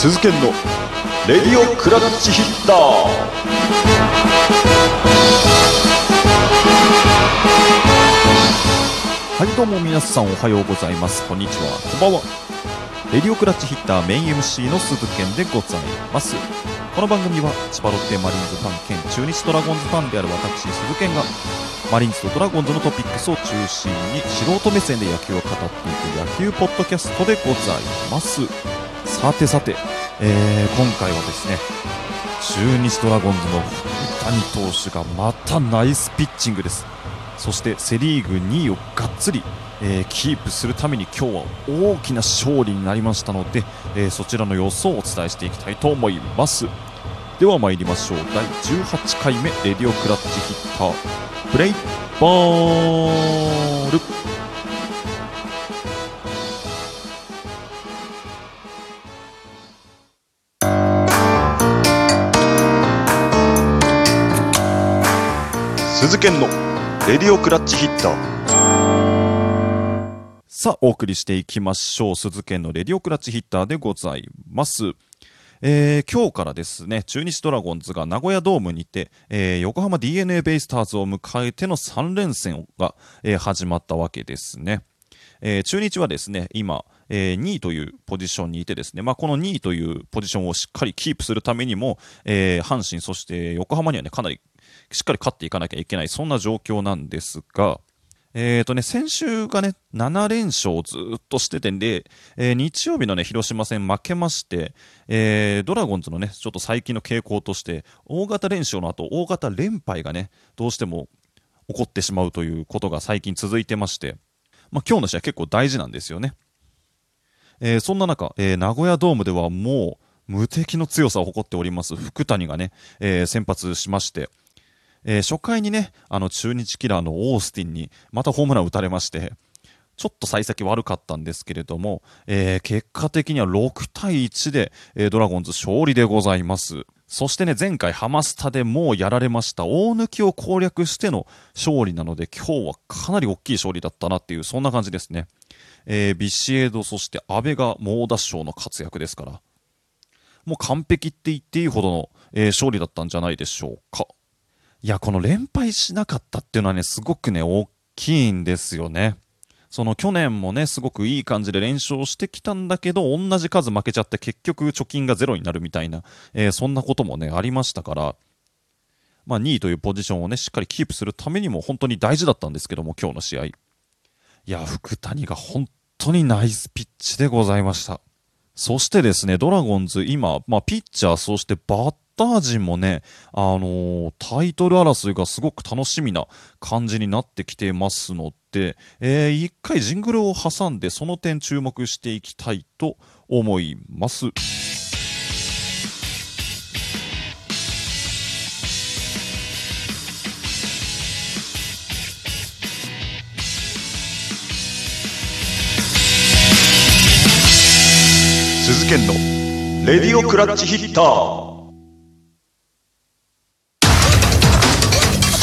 鈴研の。レディオクラッチヒッター。はいどうも皆さんおはようございます。こんにちは。こんばんは。レディオクラッチヒッターメイン MC の鈴研でございます。この番組は千葉ロッテマリーンズファン兼中日ドラゴンズファンである私鈴研がマリーンズとドラゴンズのトピックスを中心に素人目線で野球を語っていく野球ポッドキャストでございますさてさて、えー今回はですね中日ドラゴンズの福谷投手がまたナイスピッチングです。そしてセ・リーグ2位をがっつり、えーキープするために今日は大きな勝利になりましたので、えーそちらの予想をお伝えしていきたいと思います。では参りましょう。第18回目レディオクラッチヒッタープレイボール。鈴研のレディオクラッチヒッターさあ、お送りしていきましょう。鈴研のレディオクラッチヒッターでございます。えー今日からですね、中日ドラゴンズが名古屋ドームにて、えー横浜 DNA ベイスターズを迎えての3連戦が、えー始まったわけですね。え中日はですね、今、え2位というポジションにいてですね、まあ、この2位というポジションをしっかりキープするためにも、えー阪神、そして横浜にはね、かなりしっかり勝っていかなきゃいけない、そんな状況なんですが、えーとね、先週がね、7連勝をずっとしててんで、えー日曜日のね、広島戦負けまして、えードラゴンズのね、ちょっと最近の傾向として、大型連勝の後、大型連敗がね、どうしても起こってしまうということが最近続いてまして、まあ、今日の試合結構大事なんですよね。えーそんな中、えー名古屋ドームではもう無敵の強さを誇っております福谷がね、え先発しまして、えー初回にね、あの中日キラーのオースティンにまたホームラン打たれまして、ちょっと幸先悪かったんですけれども、えー結果的には6対1で、えードラゴンズ勝利でございます。そしてね、前回ハマスタでもうやられました大抜きを攻略しての勝利なので、今日はかなり大きい勝利だったなっていう、そんな感じですね。えービシエド、そして阿部が猛打賞の活躍ですから、もう完璧って言っていいほどの、えー勝利だったんじゃないでしょうか。いや、この連敗しなかったっていうのはね、すごくね、大きいんですよね。その去年もね、すごくいい感じで連勝してきたんだけど、同じ数負けちゃって結局貯金がゼロになるみたいな、えーそんなこともね、ありましたから、まあ2位というポジションをね、しっかりキープするためにも本当に大事だったんですけども、今日の試合。いや、福谷が本当にナイスピッチでございました。そしてですね、ドラゴンズ今、まあ、ピッチャー、そしてバッター陣もね、あのータイトル争いがすごく楽しみな感じになってきてますので、えー一回ジングルを挟んで、その点注目していきたいと思います。鈴研のレディオクラッチヒッター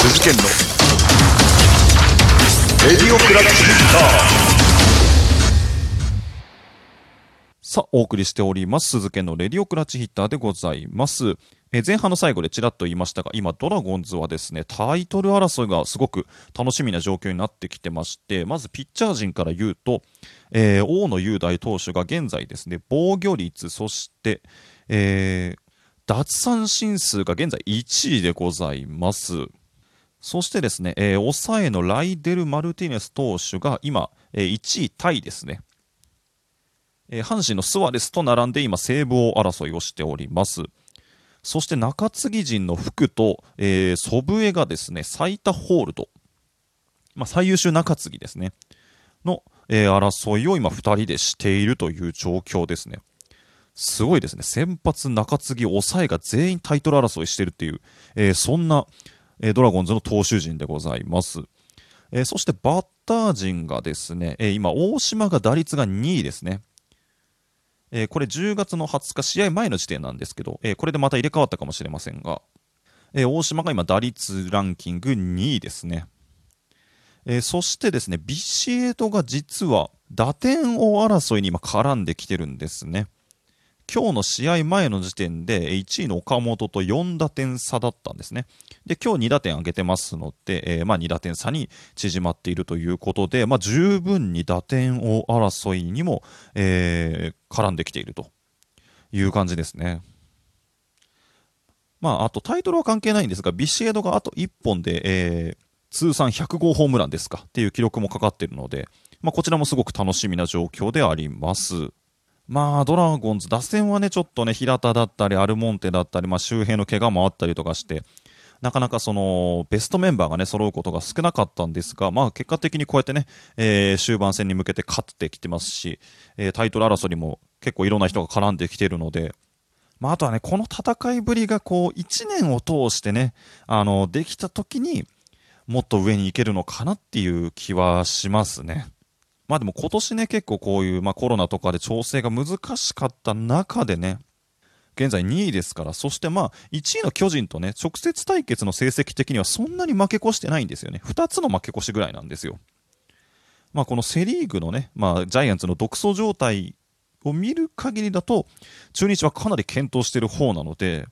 鈴研のレディオクラッチターさあ、お送りしております。鈴研のレディオクラッチヒッターでございます。え前半の最後でちらっと言いましたが、今、ドラゴンズはですね、タイトル争いがすごく楽しみな状況になってきてまして、まずピッチャー陣から言うと、えー大野雄大投手が現在ですね、防御率、そして、えー奪三振数が現在1位でございます。そしてですね、えー抑えのライデル・マルティネス投手が今、えー1位タイですね。えー阪神のスワレスと並んで今、セーブ王争いをしております。そして中継ぎ陣の福と、えー祖父江がですね、最多ホールド、まあ、最優秀中継ぎですね、の、えー争いを今2人でしているという状況ですね。すごいですね。先発、中継ぎ、抑えが全員タイトル争いしてるっていう、えーそんな、えドラゴンズの投手陣でございます。えそしてバッター陣がですね、え今、大島が打率が2位ですね。えこれ10月の20日、試合前の時点なんですけど、えこれでまた入れ替わったかもしれませんが、え大島が今、打率ランキング2位ですね。えそしてですね、ビシエドが実は打点王争いに今絡んできてるんですね。今日の試合前の時点で1位の岡本と4打点差だったんですね。で、今日2打点上げてますので、えー、まあ2打点差に縮まっているということで、まあ十分に打点王争いにも、えー、絡んできているという感じですね。まあ、あとタイトルは関係ないんですが、ビシエドがあと1本で、えー、通算100号ホームランですかっていう記録もかかっているので、まあ、こちらもすごく楽しみな状況であります。まあ、ドラゴンズ、打線はね、ちょっとね、平田だったり、アルモンテだったり、まあ、周辺の怪我もあったりとかして、なかなかその、ベストメンバーがね、揃うことが少なかったんですが、まあ、結果的にこうやってね、えー、終盤戦に向けて勝ってきてますし、えー、タイトル争いにも結構いろんな人が絡んできているので、まあ、あとはね、この戦いぶりがこう、1年を通してね、あの、できた時に、もっと上に行けるのかなっていう気はしますね。まあでも今年ね、結構こういう、まあ、コロナとかで調整が難しかった中でね、現在2位ですから、そしてまあ、1位の巨人とね、直接対決の成績的にはそんなに負け越してないんですよね。2つの負け越しぐらいなんですよ。まあ、このセ・リーグのね、まあ、ジャイアンツの独走状態を見る限りだと、中日はかなり健闘している方なので、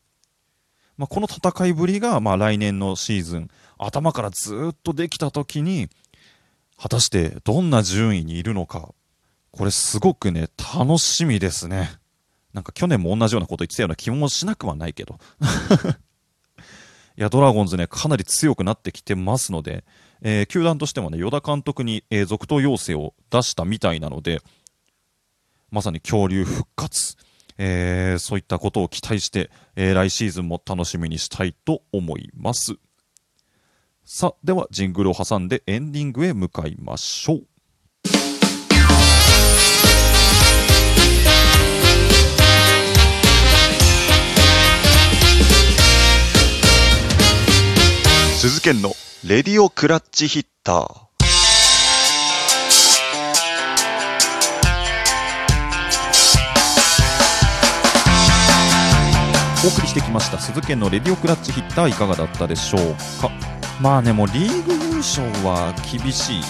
まあ、この戦いぶりが、まあ、来年のシーズン、頭からずっとできた時に、果たしてどんな順位にいるのか、これすごくね、楽しみですね。なんか去年も同じようなこと言ってたような気もしなくはないけど。いや、ドラゴンズね、かなり強くなってきてますので、えー、球団としてもね、与田監督に、えー、続投要請を出したみたいなので、まさに恐竜復活、えー、そういったことを期待して、え来シーズンも楽しみにしたいと思います。さあ、ではジングルを挟んでエンディングへ向かいましょう。鈴研のレディオクラッチヒッター。お送りしてきました鈴研のレディオクラッチヒッターいかがだったでしょうか？まあねもリーグ優勝は厳しい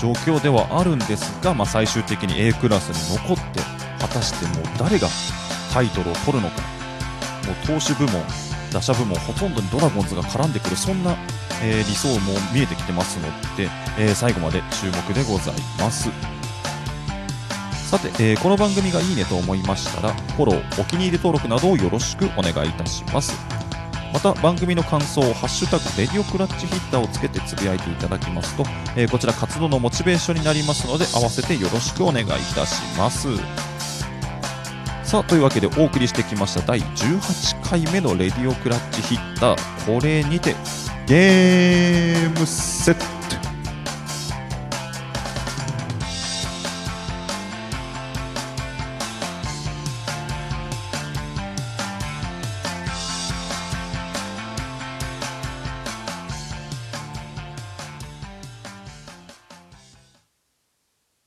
状況ではあるんですが、まあ、最終的に A クラスに残って果たしてもう誰がタイトルを取るのか。もう投手部門打者部門ほとんどにドラゴンズが絡んでくるそんなえー、理想も見えてきてますので、えー、最後まで注目でございます。さて、えー、この番組がいいねと思いましたらフォローお気に入り登録などをよろしくお願いいたします。また番組の感想を「ハッシュタグレディオクラッチヒッター」をつけてつぶやいていただきますと、えー、こちら活動のモチベーションになりますので合わせてよろしくお願いいたします。さあというわけでお送りしてきました第18回目のレディオクラッチヒッターこれにてゲームセット